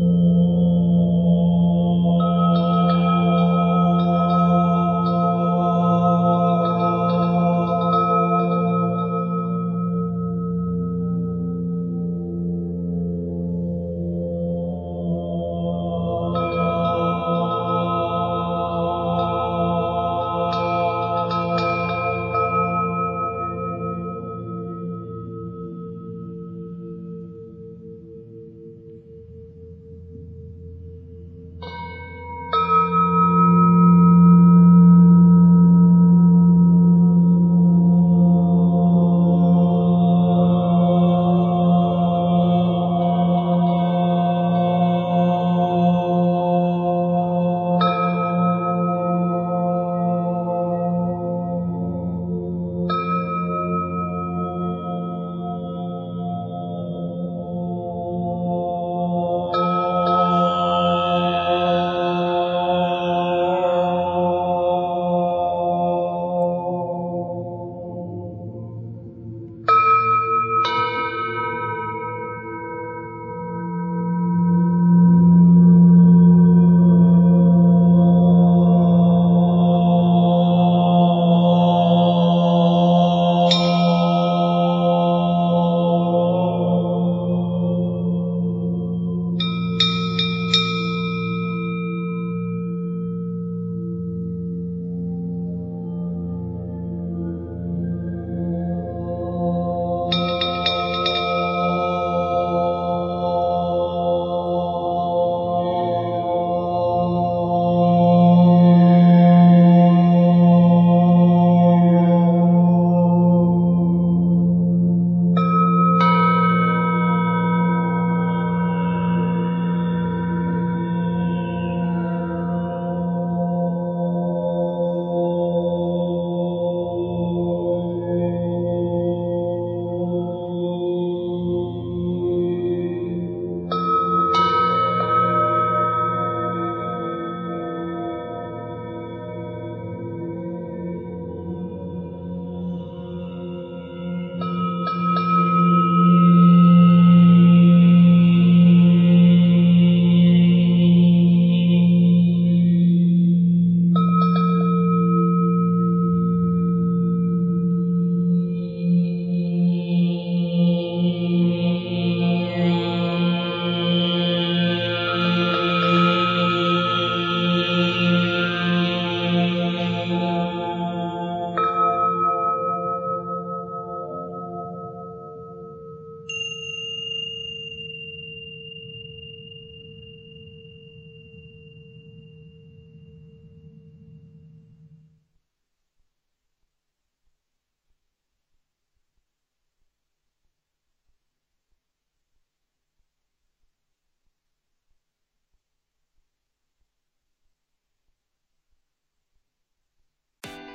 Thank you.